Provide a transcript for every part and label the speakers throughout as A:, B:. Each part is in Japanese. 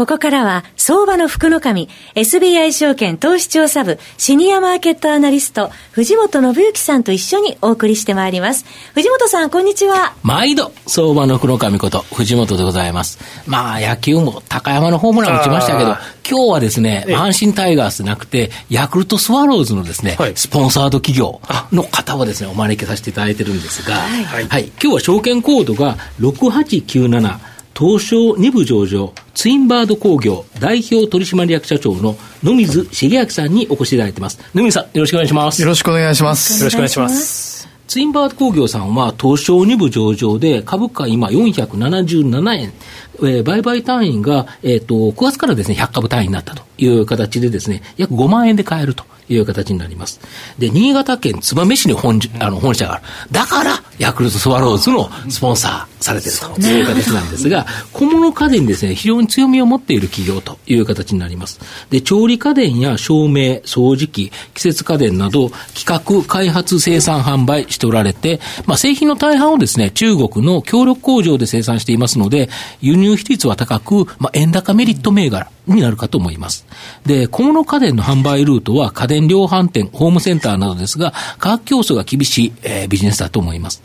A: ここからは、相場の福の神、SBI 証券投資調査部、シニアマーケットアナリスト、藤本信之さんと一緒にお送りしてまいります。藤本さん、こんにちは。
B: 毎度、相場の福の神こと、藤本でございます。まあ、野球も高山のホームラン打ちましたけど、今日はですね、阪神タイガースなくて、ヤクルトスワローズのですね、はい、スポンサード企業の方をですね、お招きさせていただいてるんですが、はい、はい、今日は証券コードが6897、東証2部上場、ツインバード工業代表取締役社長の野水茂明さんにお越しいただいてます。野水さん、よろしくお願いします。
C: よろしくお願いします。
D: よろしくお願いします。
B: ツインバード工業さんは東証2部上場で株価今477円、えー、売買単位が、えっ、ー、と、9月からですね、100株単位になったという形でですね、約5万円で買えるという形になります。で、新潟県燕市に本あの本社がある。だから、ヤクルトスワローズのスポンサーされているという形なんですが、小物家電にですね、非常に強みを持っている企業という形になります。で、調理家電や照明、掃除機、季節家電など、企画、開発、生産、販売しておられて、まあ、製品の大半をですね、中国の協力工場で生産していますので、輸入比率は高く、まあ、円高メリット銘柄になるかと思います。で、小物家電の販売ルートは家電量販店、ホームセンターなどですが、価格競争が厳しい、えー、ビジネスだと思います。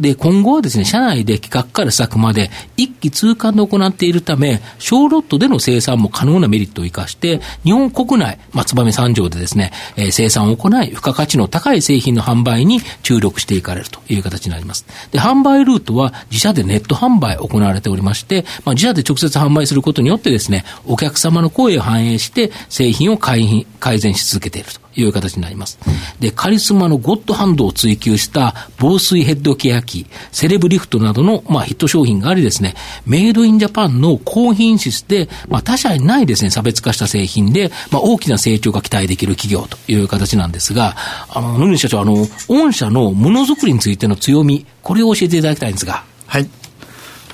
B: で、今後はですね、社内で企画から施策まで一気通貫で行っているため、小ロットでの生産も可能なメリットを生かして、日本国内、松葉三条でですね、えー、生産を行い、付加価値の高い製品の販売に注力していかれるという形になります。で、販売ルートは自社でネット販売行われておりまして、まあ、自社で直接販売することによってですね、お客様の声を反映して製品を改善し続けていると。いう形になります。で、カリスマのゴッドハンドを追求した防水ヘッドケア機、セレブリフトなどの、まあ、ヒット商品がありですね、メイドインジャパンの高品質で、まあ、他社にないですね、差別化した製品で、まあ、大きな成長が期待できる企業という形なんですが、あの、野口社長、あの、御社のものづくりについての強み、これを教えていただきたいんですが。
C: はい。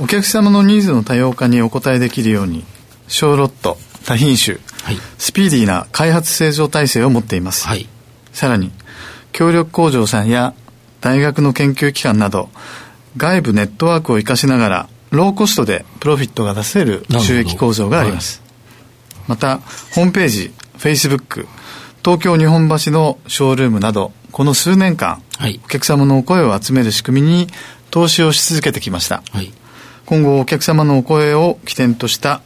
C: お客様のニーズの多様化にお応えできるように、小ロット、多品種、はい、スピーディーな開発製造体制を持っています。はい、さらに、協力工場さんや大学の研究機関など、外部ネットワークを活かしながら、ローコストでプロフィットが出せる収益構造があります。はい、また、ホームページ、フェイスブック、東京日本橋のショールームなど、この数年間、はい、お客様のお声を集める仕組みに投資をし続けてきました。はい、今後、お客様のお声を起点とした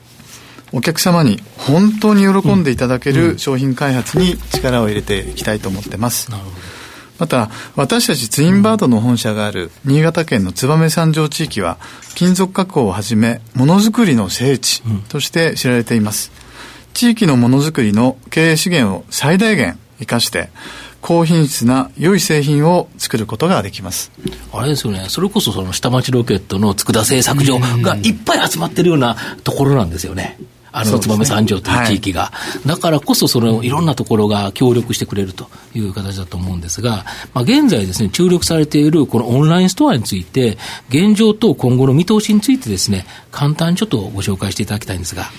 C: お客様に本当に喜んでいただける商品開発に力を入れていきたいと思ってます。また、私たちツインバードの本社がある新潟県の燕三条地域は、金属加工をはじめ、ものづくりの聖地として知られています。地域のものづくりの経営資源を最大限生かして、高品質な良い製品を作ることができます。
B: あれですよね、それこそその下町ロケットの佃製作所がいっぱい集まってるようなところなんですよね。あの、燕三条という地域が、はい、だからこそ、そのいろんなところが協力してくれるという形だと思うんですが、まあ、現在ですね、注力されているこのオンラインストアについて、現状と今後の見通しについてですね、簡単にちょっとご紹介していただきたいんですが。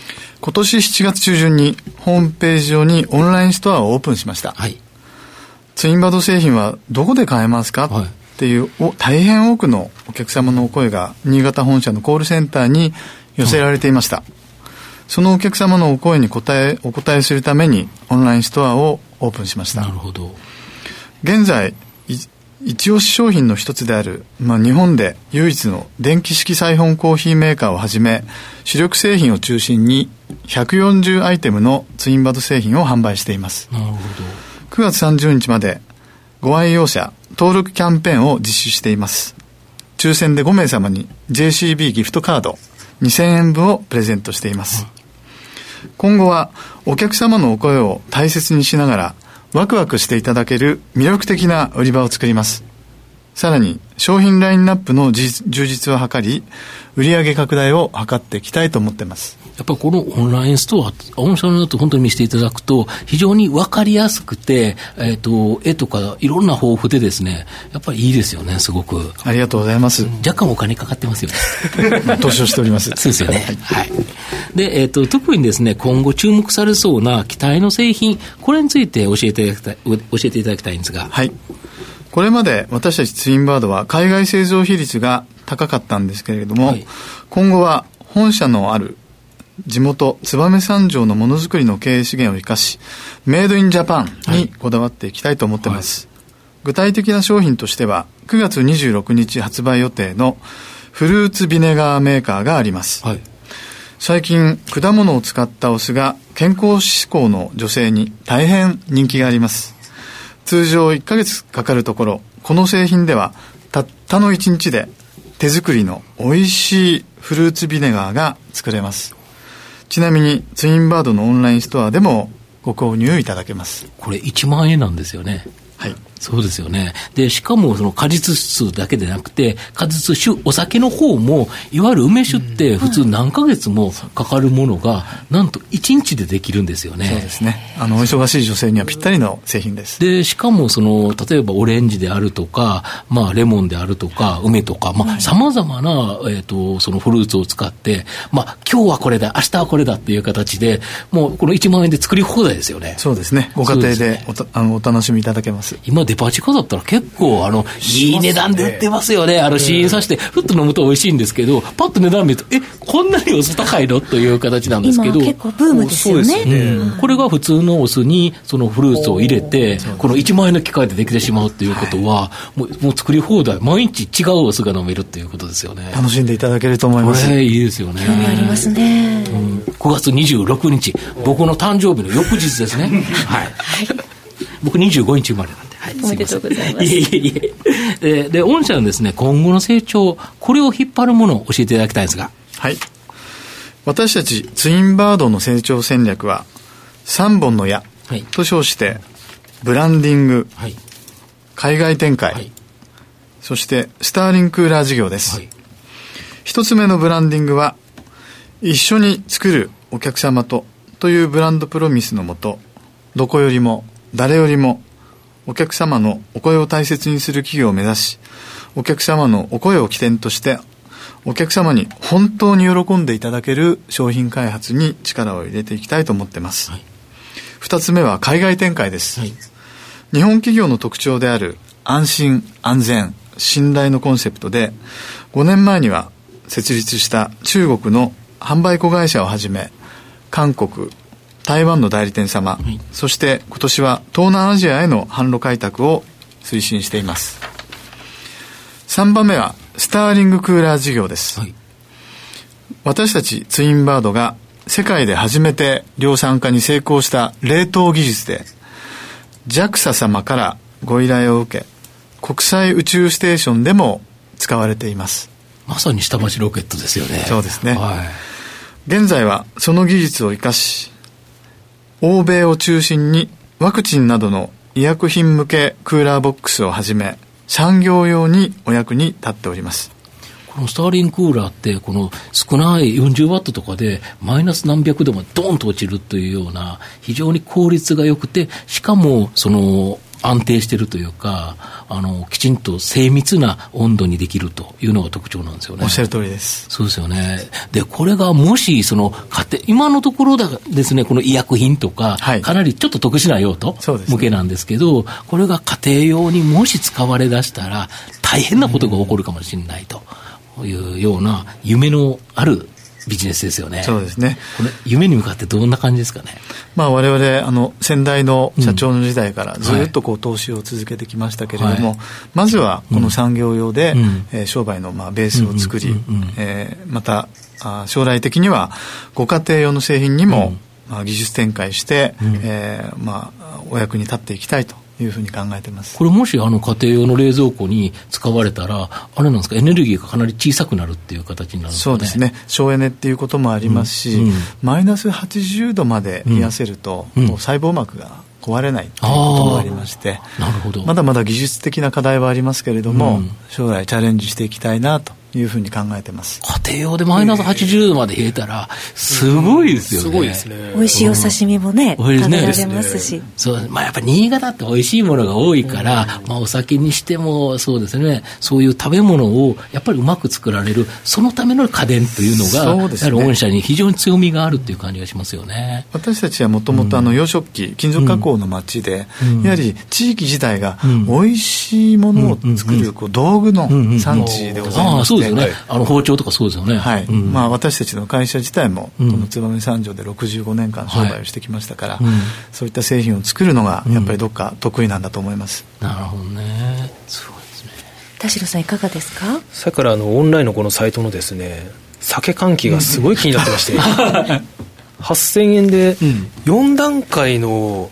C: 今年7月中旬に、ホームページ上にオンラインストアをオープンしました。はい。ツインバード製品はどこで買えますか、はい、っていうお大変多くのお客様のお声が新潟本社のコールセンターに寄せられていました。はいそのお客様のお声に答え、お答えするために、オンラインストアをオープンしました。
B: なるほど。
C: 現在、一押し商品の一つである、まあ、日本で唯一の電気式サイフォンコーヒーメーカーをはじめ、主力製品を中心に140アイテムのツインバド製品を販売しています。なるほど。9月30日までご愛用者登録キャンペーンを実施しています。抽選で5名様に JCB ギフトカード2000円分をプレゼントしています。今後はお客様のお声を大切にしながらワクワクしていただける魅力的な売り場を作ります。さらに商品ラインナップの充実を図り、売上拡大を図っていきたいと思ってます。
B: やっぱりこのオンラインストア、オンラインだと本当に見せていただくと、非常に分かりやすくて、えっ、ー、と、絵とかいろんな豊富でですね、やっぱりいいですよね、すごく。
C: ありがとうございます。
B: 若干お金かかってますよ
C: ね。投資をしております。
B: そうですよね。はい。で、えっ、ー、と、特にですね、今後注目されそうな期待の製品、これについて教えていただきたい、教えていただきたいんですが。
C: はい。これまで私たちツインバードは海外製造比率が高かったんですけれども、はい、今後は本社のある地元燕三条のものづくりの経営資源を生かしメイドインジャパンにこだわっていきたいと思ってます、はい、具体的な商品としては9月26日発売予定のフルーツビネガーメーカーがあります、はい、最近果物を使ったお酢が健康志向の女性に大変人気があります通常1ヶ月かかるところこの製品ではたったの1日で手作りの美味しいフルーツビネガーが作れます。ちなみにツインバードのオンラインストアでもご購入いただけます。
B: これ1万円なんですよね。
C: はい
B: そうですよね。で、しかもその果実数だけでなくて、果実酒、お酒の方も、いわゆる梅酒って普通何ヶ月もかかるものが、なんと1日でできるんですよね。
C: そうですね。あの、お忙しい女性にはぴったりの製品です。
B: で、しかもその、例えばオレンジであるとか、まあ、レモンであるとか、梅とか、まあ、様々な、えっ、ー、と、そのフルーツを使って、まあ、今日はこれだ、明日はこれだっていう形で、もうこの1万円で作り放題ですよね。
C: そうですね。ご家庭でお,、あのお楽しみいただけます。
B: 今、デパ地下だったら結構、あの、いい値段で売ってますよね。あの、試飲させて、ふっと飲むと美味しいんですけど、パッと値段見ると、え、こんなにお酢高いのという形なんですけど。
A: 結構ブームですよね。
B: うん、これが普通のお酢に、そのフルーツを入れて、この1万円の機械でできてしまうということは、もう、もう作り放題、毎日違うお酢が飲めるっていうことですよね。
C: 楽しんでいただけると思います。
B: これ、いいですよね。
A: 興味ありますね。
B: うん、9月26日、僕の誕生日の翌日ですね。はい。僕25日生まれなんで。
A: はい、おめでとうございます。いえいえ
B: で、で、御社のですね、今後の成長、これを引っ張るものを教えていただきたいんですが。
C: はい。私たちツインバードの成長戦略は、3本の矢と称して、ブランディング、はい、海外展開、はい、そしてスターリンクーラー事業です。はい、一つ目のブランディングは、一緒に作るお客様とというブランドプロミスのもと、どこよりも誰よりもお客様のお声を大切にする企業を目指し、お客様のお声を起点として、お客様に本当に喜んでいただける商品開発に力を入れていきたいと思っています。二、はい、つ目は海外展開です、はい、日本企業の特徴である安心、安全、信頼のコンセプトで、5年前には設立した中国の販売子会社をはじめ、韓国、台湾の代理店様、はい、そして今年は東南アジアへの販路開拓を推進しています。3番目はスターリングクーラー事業です、はい、私たちツインバードが世界で初めて量産化に成功した冷凍技術で JAXA 様からご依頼を受け国際宇宙ステーションでも使われています。
B: まさに下町ロケットですよね。
C: そうですね、はい、現在はその技術を生かし欧米を中心にワクチンなどの医薬品向けクーラーボックスをはじめ産業用にお役に立っております。
B: このスターリンクーラーって、この少ない40ワットとかで、マイナス何百度もドーンと落ちるというような、非常に効率が良くて、しかも、その、安定してるというか、あの、きちんと精密な温度にできるというのが特徴なんですよね。
C: おっしゃる通りです。
B: そうですよね。で、これがもし、その、家庭、今のところだですね、この医薬品とか、はい、かなりちょっと特殊な用途向けなんですけど、ね、これが家庭用にもし使われだしたら、大変なことが起こるかもしれないというような夢のあるビジネスですよね。
C: そうですね。
B: これ、夢に向かってどんな感じですかね？
C: まあ、我々、あの、先代の社長の時代からずっとこう、投資を続けてきましたけれども、はい、まずは、この産業用で、うん、えー、商売の、まあ、ベースを作り、えまた、あ将来的には、ご家庭用の製品にも、うん、まあ、技術展開して、うん、えー、まあ、お役に立っていきたいというふうに考えてます。
B: これ、もしあの家庭用の冷蔵庫に使われたら、あれなんですか、エネルギーがかなり小さくなるっていう形になるんですか、
C: ね、そうですね、省エネっていうこともありますし、うんうん、マイナス80度まで冷やせると、うん、細胞膜が壊れないということもありましてなるほど。まだまだ技術的な課題はありますけれども、うん、将来チャレンジしていきたいなというふうに考えてます。
B: 家庭用でマイナス80度まで冷えたらすごいですよね、すごいです
A: ね。美味しいお刺身もね、うん、食べられますし、
B: そうまあやっぱ新潟って美味しいものが多いから、まあお酒にしてもそうですね。そういう食べ物をやっぱりうまく作られるそのための家電というのがそうです、ね、やはり御社に非常に強みがあるっていう感じがしますよね。
C: 私たちはもともと養殖機金属加工の町で、うん、やはり地域自体が美味しいものを作るこう道具の産地でございまして、
B: そうですよね。あの包丁とかそうですよね。
C: はい。うん、まあ私たちの会社自体も、この燕三条で65年間商売をしてきましたから、はい、そういった製品を作るのがやっぱりどっか得意なんだと思います。
B: なるほどね。すごいですね。
A: 田代さんいかがですか？
D: さっきからあのオンラインのこのサイトのですね、酒換気がすごい気になってまして、8000円で4段階の、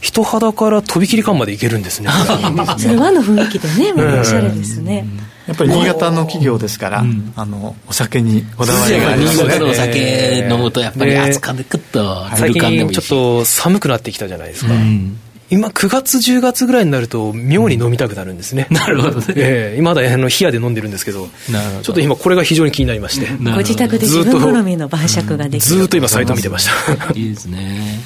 D: 人肌から飛び切り感までいけるんですね。
A: それ和の雰囲気でね、おしゃれですね。
C: やっぱり新潟の企業ですから、うん、あのお酒にこだわりがあります
B: ね。新潟のお酒飲むとやっぱり熱燗でクッと
D: 最近ちょっと寒くなってきたじゃないですか。うん。今9月10月ぐらいになると妙に飲みたくなるんですね、
B: なるほどね、
D: えー、今まだあの冷やで飲んでるんですけどちょっと今これが非常に気になりまして。
A: ご自宅で自分好みの晩酌ができ
D: るずっと今サイト見てました。
B: いいですね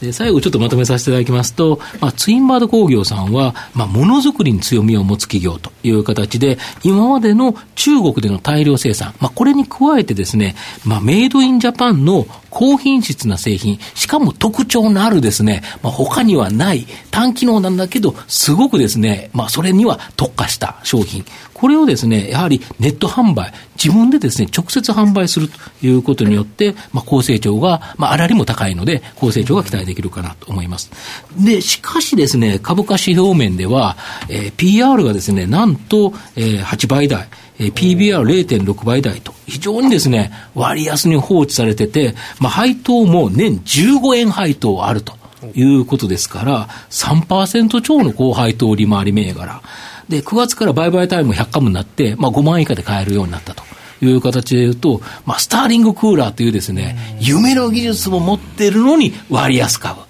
B: で最後ちょっとまとめさせていただきますと、まあ、ツインバード工業さんは、まあ、ものづくりに強みを持つ企業という形で、今までの中国での大量生産、まあ、これに加えてですね、まあ、メイドインジャパンの高品質な製品、しかも特徴のあるですね、まあ、他にはない単機能なんだけど、すごくですね、まあ、それには特化した商品。これをですね、やはりネット販売、自分でですね、直接販売するということによって、まあ、高成長が、まあ、あらりも高いので、高成長が期待できるかなと思います。で、しかしですね、株価指標面では、えー、PR がですね、なんと、えー、8倍台、えー、PBR0.6 倍台と、非常にですね、割安に放置されてて、まあ、配当も年15円配当あるということですから、3%超の高配当利回り銘柄。で、9月から売買タイム100株になって、まあ、5万以下で買えるようになったと。いう形で言うと、まあ、スターリングクーラーというですね、夢の技術も持ってるのに割安株。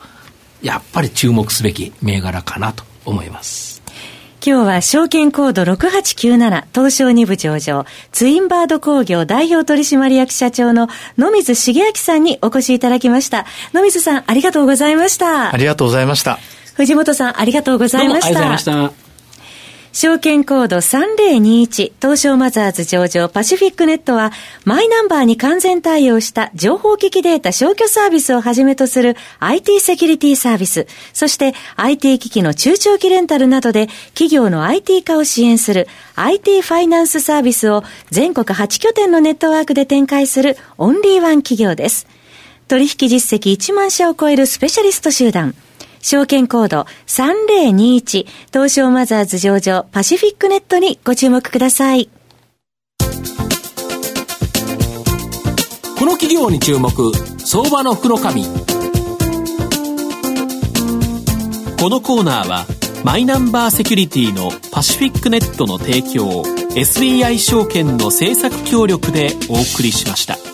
B: やっぱり注目すべき銘柄かなと思います。
A: 今日は証券コード6897東証2部上場ツインバード工業代表取締役社長の野水茂明さんにお越しいただきました。野水さんありがとうございました。
C: ありがとうございました。
A: 藤本さんありがとうございました。
B: ありがとうございました。
A: 証券コード3021東証マザーズ上場パシフィックネットはマイナンバーに完全対応した情報機器データ消去サービスをはじめとする IT セキュリティサービス、そして IT 機器の中長期レンタルなどで企業の IT 化を支援する IT ファイナンスサービスを全国8拠点のネットワークで展開するオンリーワン企業です。取引実績1万社を超えるスペシャリスト集団。証券コード3021東証マザーズ上場パシフィックネットにご注目ください。
E: この企業に注目相場の福の神このコーナーはマイナンバーセキュリティのパシフィックネットの提供 SBI 証券の政策協力でお送りしました。